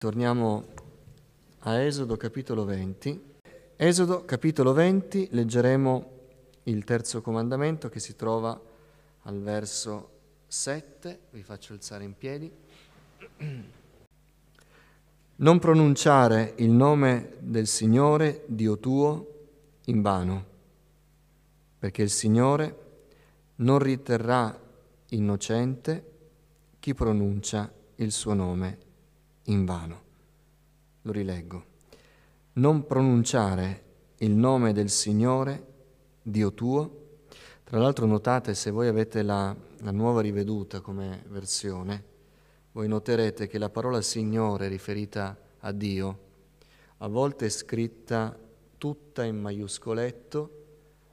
Torniamo a Esodo capitolo 20. Esodo capitolo 20 leggeremo il terzo comandamento che si trova al verso 7. Vi faccio alzare in piedi. Non pronunciare il nome del Signore, Dio tuo, in vano, perché il Signore non riterrà innocente chi pronuncia il suo nome in vano. Lo rileggo. Non pronunciare il nome del Signore, Dio tuo. Tra l'altro notate, se voi avete la, la nuova riveduta come versione, voi noterete che la parola Signore riferita a Dio a volte è scritta tutta in maiuscoletto,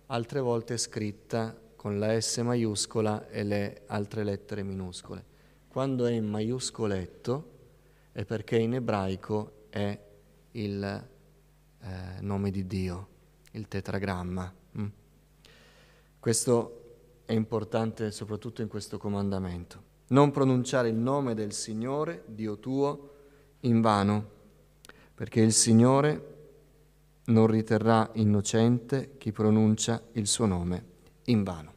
altre volte è scritta con la S maiuscola e le altre lettere minuscole. Quando è in maiuscoletto, è perché in ebraico è il eh, nome di Dio, il tetragramma. Mm. Questo è importante soprattutto in questo comandamento. Non pronunciare il nome del Signore, Dio tuo, in vano, perché il Signore non riterrà innocente chi pronuncia il suo nome in vano.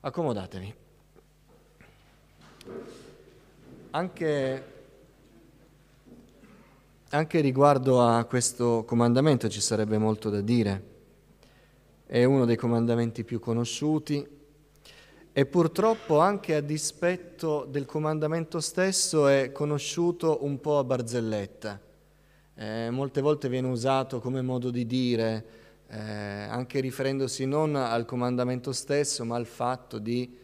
Accomodatevi. Anche anche riguardo a questo comandamento ci sarebbe molto da dire. È uno dei comandamenti più conosciuti e purtroppo anche a dispetto del comandamento stesso è conosciuto un po' a barzelletta. Eh, molte volte viene usato come modo di dire, eh, anche riferendosi non al comandamento stesso, ma al fatto di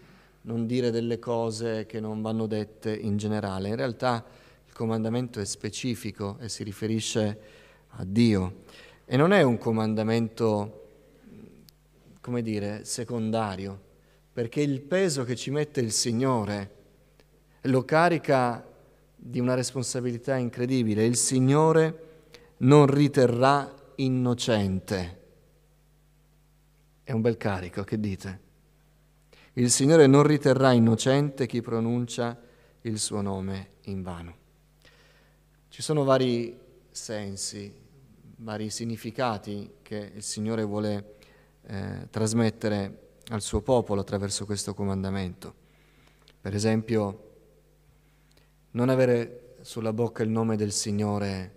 non dire delle cose che non vanno dette in generale. In realtà il comandamento è specifico e si riferisce a Dio e non è un comandamento, come dire, secondario, perché il peso che ci mette il Signore lo carica di una responsabilità incredibile. Il Signore non riterrà innocente. È un bel carico, che dite? Il Signore non riterrà innocente chi pronuncia il suo nome in vano. Ci sono vari sensi, vari significati che il Signore vuole eh, trasmettere al suo popolo attraverso questo comandamento. Per esempio, non avere sulla bocca il nome del Signore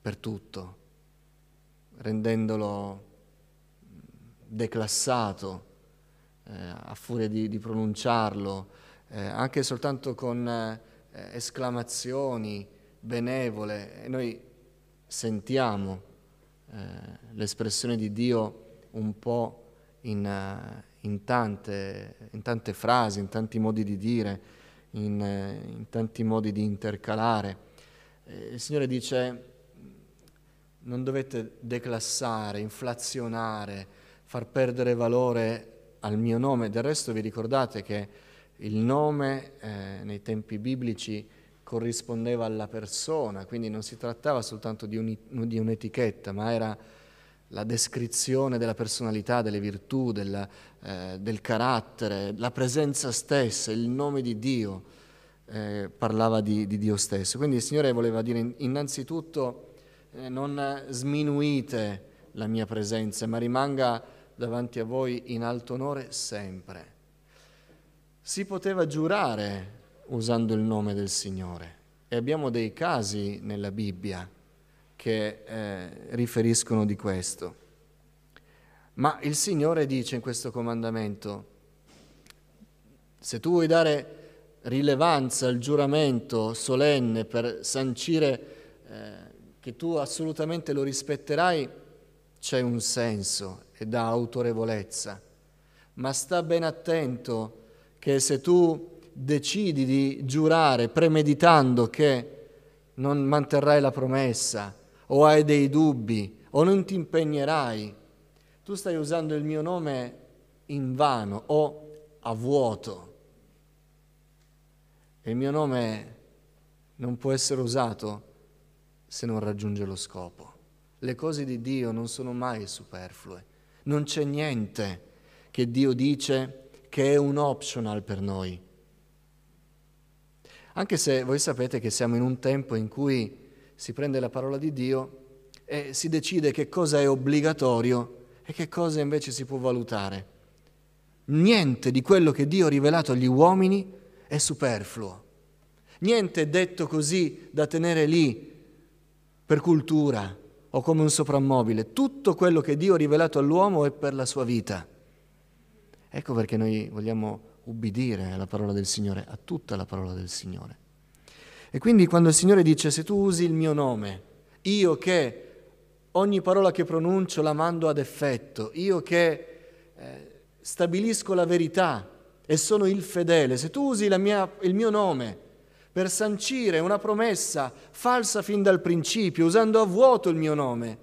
per tutto, rendendolo declassato eh, a furia di, di pronunciarlo, eh, anche soltanto con eh, esclamazioni, benevole e noi sentiamo eh, l'espressione di Dio un po' in, uh, in, tante, in, tante, frasi, in tanti modi di dire, in, uh, in tanti modi di intercalare. Eh, il Signore dice non dovete declassare, inflazionare, far perdere valore al mio nome. Del resto vi ricordate che il nome eh, nei tempi biblici corrispondeva alla persona, quindi non si trattava soltanto di, un, di un'etichetta, ma era la descrizione della personalità, delle virtù, del, eh, del carattere, la presenza stessa, il nome di Dio, eh, parlava di, di, Dio stesso. Quindi il Signore voleva dire innanzitutto eh, non sminuite la mia presenza, ma rimanga davanti a voi in alto onore sempre. Si poteva giurare usando il nome del Signore. E abbiamo dei casi nella Bibbia che eh, riferiscono di questo. Ma il Signore dice in questo comandamento, se tu vuoi dare rilevanza al giuramento solenne per sancire eh, che tu assolutamente lo rispetterai, c'è un senso e dà autorevolezza. Ma sta ben attento che se tu decidi di giurare premeditando che non manterrai la promessa o hai dei dubbi o non ti impegnerai, tu stai usando il mio nome in vano o a vuoto. E il mio nome non può essere usato se non raggiunge lo scopo. Le cose di Dio non sono mai superflue. Non c'è niente che Dio dice che è un optional per noi. Anche se voi sapete che siamo in un tempo in cui si prende la parola di Dio e si decide che cosa è obbligatorio e che cosa invece si può valutare. Niente di quello che Dio ha rivelato agli uomini è superfluo. Niente è detto così da tenere lì per cultura o come un soprammobile. Tutto quello che Dio ha rivelato all'uomo è per la sua vita. Ecco perché noi vogliamo ubbidire alla parola del Signore, a tutta la parola del Signore. E quindi quando il Signore dice se tu usi il mio nome, io che ogni parola che pronuncio la mando ad effetto, io che eh, stabilisco la verità e sono il fedele, se tu usi mia, il mio nome per sancire una promessa falsa fin dal principio, usando a vuoto il mio nome,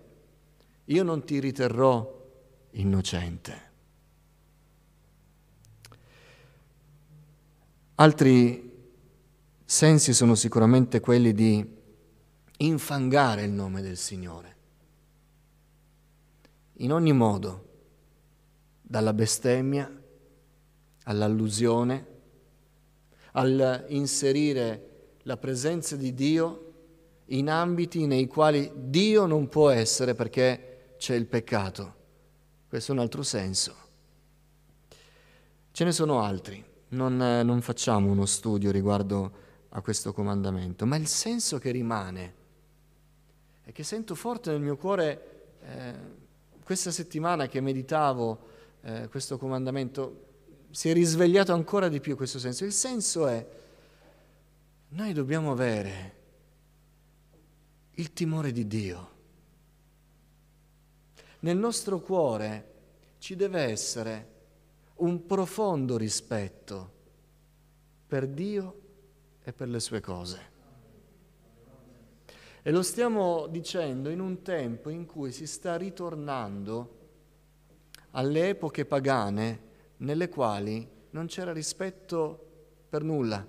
io non ti riterrò innocente. Altri sensi sono sicuramente quelli di infangare il nome del Signore. In ogni modo, dalla bestemmia all'allusione, all'inserire la presenza di Dio in ambiti nei quali Dio non può essere perché c'è il peccato. Questo è un altro senso. Ce ne sono altri, non, non facciamo uno studio riguardo a questo comandamento, ma il senso che rimane e che sento forte nel mio cuore eh, questa settimana che meditavo eh, questo comandamento, si è risvegliato ancora di più questo senso. Il senso è, noi dobbiamo avere il timore di Dio. Nel nostro cuore ci deve essere un profondo rispetto per Dio e per le sue cose. E lo stiamo dicendo in un tempo in cui si sta ritornando alle epoche pagane nelle quali non c'era rispetto per nulla.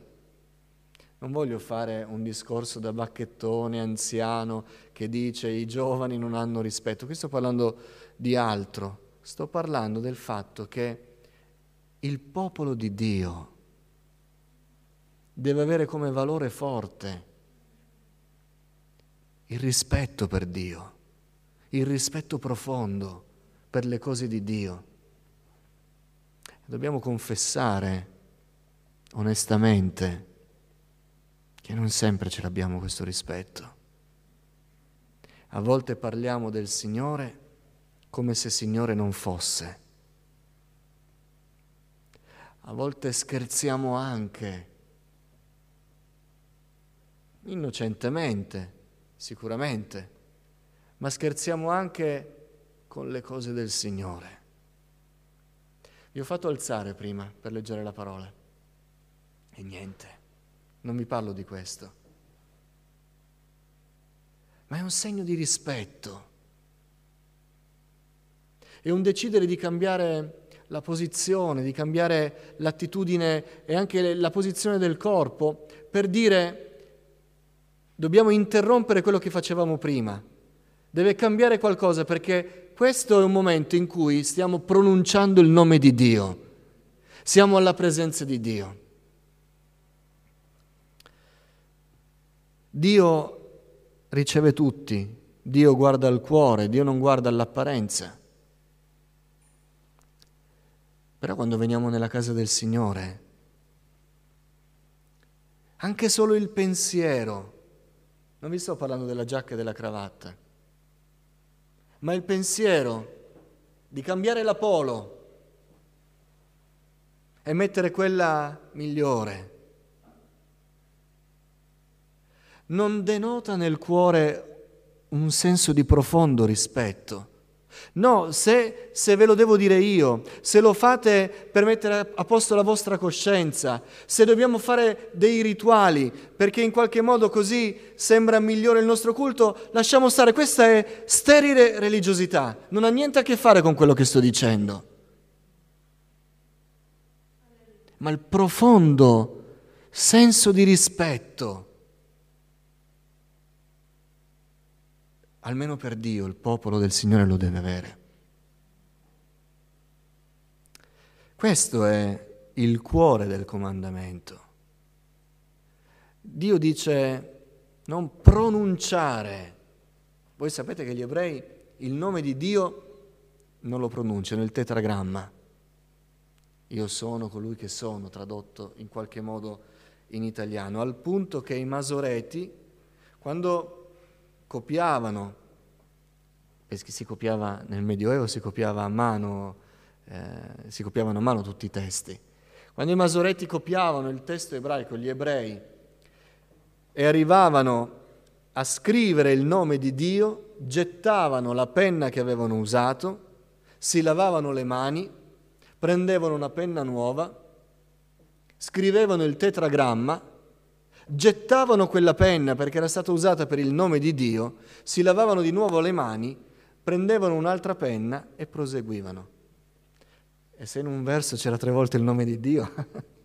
Non voglio fare un discorso da bacchettone anziano che dice i giovani non hanno rispetto, qui sto parlando di altro, sto parlando del fatto che il popolo di Dio deve avere come valore forte il rispetto per Dio, il rispetto profondo per le cose di Dio. Dobbiamo confessare onestamente che non sempre ce l'abbiamo questo rispetto. A volte parliamo del Signore come se Signore non fosse. A volte scherziamo anche. Innocentemente, sicuramente, ma scherziamo anche con le cose del Signore. Vi ho fatto alzare prima per leggere la parola. E niente, non vi parlo di questo, ma è un segno di rispetto, è un decidere di cambiare la posizione, di cambiare l'attitudine e anche la posizione del corpo per dire Dobbiamo interrompere quello che facevamo prima. Deve cambiare qualcosa perché questo è un momento in cui stiamo pronunciando il nome di Dio. Siamo alla presenza di Dio. Dio riceve tutti, Dio guarda al cuore, Dio non guarda all'apparenza. Però quando veniamo nella casa del Signore, anche solo il pensiero non vi sto parlando della giacca e della cravatta, ma il pensiero di cambiare la polo e mettere quella migliore non denota nel cuore un senso di profondo rispetto No, se, se, ve lo devo dire io, se lo fate per mettere a posto la vostra coscienza, se dobbiamo fare dei rituali perché in qualche modo così sembra migliore il nostro culto, lasciamo stare. Questa è sterile religiosità, non ha niente a che fare con quello che sto dicendo. Ma il profondo senso di rispetto almeno per Dio il popolo del Signore lo deve avere. Questo è il cuore del comandamento. Dio dice non pronunciare. Voi sapete che gli ebrei il nome di Dio non lo pronunciano, il tetragramma. Io sono colui che sono, tradotto in qualche modo in italiano, al punto che i masoreti, quando copiavano, perché si copiava nel Medioevo, si copiava a mano, eh, si copiavano a mano tutti i testi. Quando i masoreti copiavano il testo ebraico, gli ebrei, e arrivavano a scrivere il nome di Dio, gettavano la penna che avevano usato, si lavavano le mani, prendevano una penna nuova, scrivevano il tetragramma, gettavano quella penna perché era stata usata per il nome di Dio, si lavavano di nuovo le mani, prendevano un'altra penna e proseguivano. E se in un verso c'era tre volte il nome di Dio,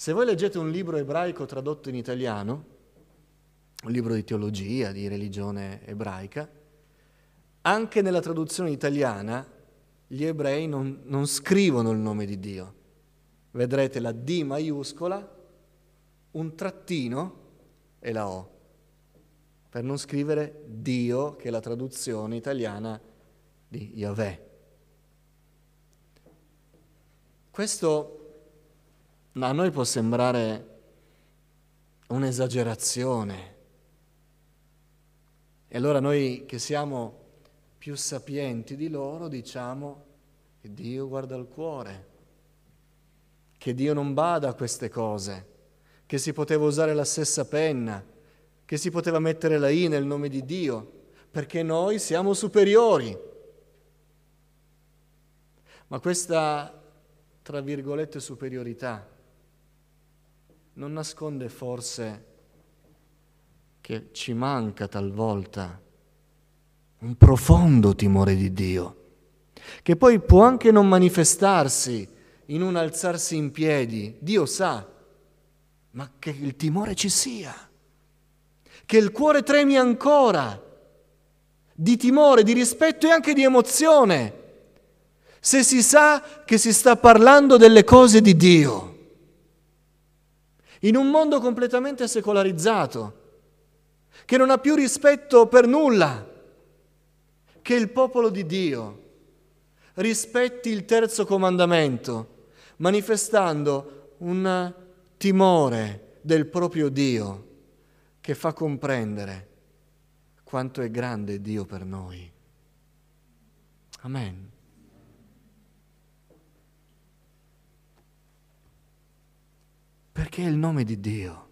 Se voi leggete un libro ebraico tradotto in italiano, un libro di teologia, di religione ebraica, anche nella traduzione italiana gli ebrei non, non scrivono il nome di Dio. Vedrete la D maiuscola, un trattino e la O, per non scrivere Dio, che è la traduzione italiana di Yahweh. Questo a noi può sembrare un'esagerazione. E allora noi che siamo più sapienti di loro diciamo che Dio guarda il cuore, che Dio non bada a queste cose, che si poteva usare la stessa penna, che si poteva mettere la I nel nome di Dio, perché noi siamo superiori. Ma questa, tra virgolette, superiorità non nasconde forse che ci manca talvolta un profondo timore di Dio, che poi può anche non manifestarsi in un alzarsi in piedi, Dio sa, ma che il timore ci sia, che il cuore tremi ancora di timore, di rispetto e anche di emozione, se si sa che si sta parlando delle cose di Dio. In un mondo completamente secolarizzato, che non ha più rispetto per nulla, che il popolo di Dio rispetti il terzo comandamento, manifestando un timore del proprio Dio che fa comprendere quanto è grande Dio per noi. Amen. Perché è il nome di Dio,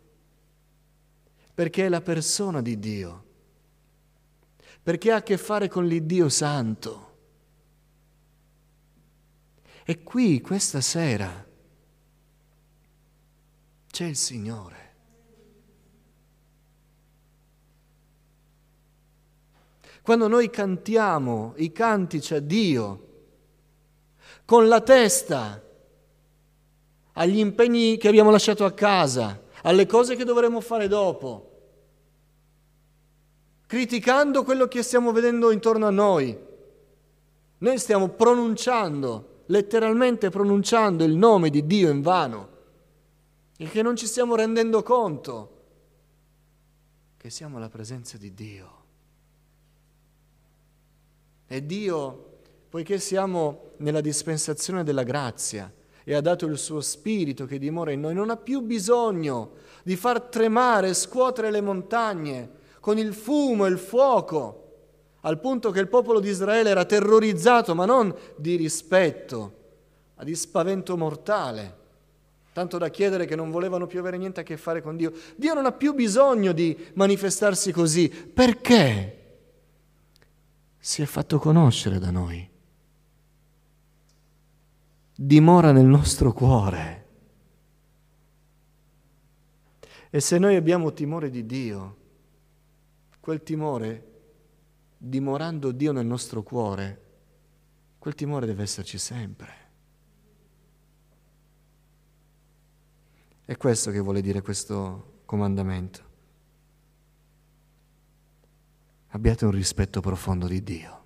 perché è la persona di Dio, perché ha a che fare con l'Iddio Santo. E qui, questa sera, c'è il Signore. Quando noi cantiamo i cantici a Dio con la testa agli impegni che abbiamo lasciato a casa, alle cose che dovremo fare dopo, criticando quello che stiamo vedendo intorno a noi. Noi stiamo pronunciando, letteralmente pronunciando il nome di Dio in vano e che non ci stiamo rendendo conto che siamo alla presenza di Dio. E Dio, poiché siamo nella dispensazione della grazia, e ha dato il suo spirito che dimora in noi, non ha più bisogno di far tremare, scuotere le montagne con il fumo e il fuoco, al punto che il popolo di Israele era terrorizzato, ma non di rispetto, ma di spavento mortale, tanto da chiedere che non volevano più avere niente a che fare con Dio. Dio non ha più bisogno di manifestarsi così, perché si è fatto conoscere da noi dimora nel nostro cuore. E se noi abbiamo timore di Dio, quel timore, dimorando Dio nel nostro cuore, quel timore deve esserci sempre. È questo che vuole dire questo comandamento. Abbiate un rispetto profondo di Dio.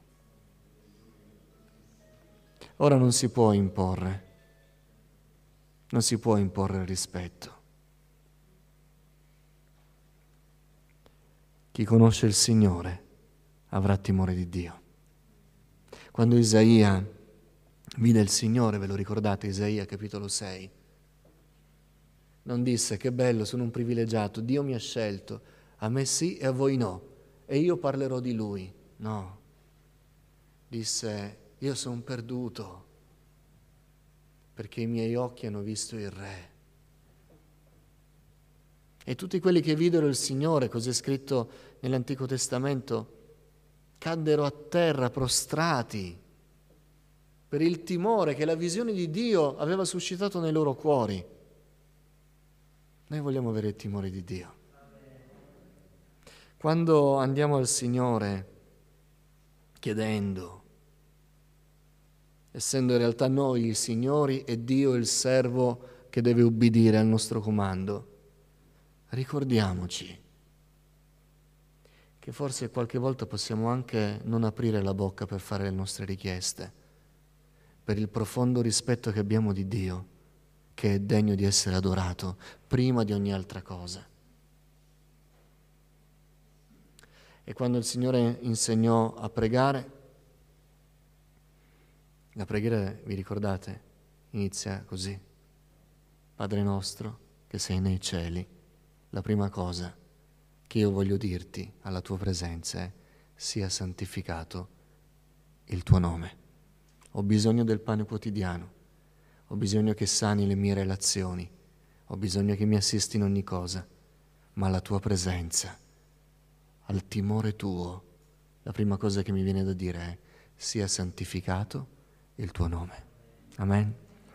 Ora non si può imporre, non si può imporre il rispetto. Chi conosce il Signore avrà timore di Dio. Quando Isaia vide il Signore, ve lo ricordate, Isaia capitolo 6, non disse che bello, sono un privilegiato, Dio mi ha scelto, a me sì e a voi no, e io parlerò di Lui. No, disse, io sono perduto perché i miei occhi hanno visto il Re. E tutti quelli che videro il Signore, così è scritto nell'Antico Testamento, caddero a terra prostrati per il timore che la visione di Dio aveva suscitato nei loro cuori. Noi vogliamo avere il timore di Dio. Quando andiamo al Signore chiedendo, essendo in realtà noi i signori e Dio il servo che deve ubbidire al nostro comando, ricordiamoci che forse qualche volta possiamo anche non aprire la bocca per fare le nostre richieste, per il profondo rispetto che abbiamo di Dio, che è degno di essere adorato prima di ogni altra cosa. E quando il Signore insegnò a pregare, la preghiera, vi ricordate, inizia così. Padre nostro che sei nei cieli, la prima cosa che io voglio dirti alla tua presenza è sia santificato il tuo nome. Ho bisogno del pane quotidiano, ho bisogno che sani le mie relazioni, ho bisogno che mi assisti in ogni cosa, ma la tua presenza, al timore tuo, la prima cosa che mi viene da dire è sia santificato il tuo nome. Amen.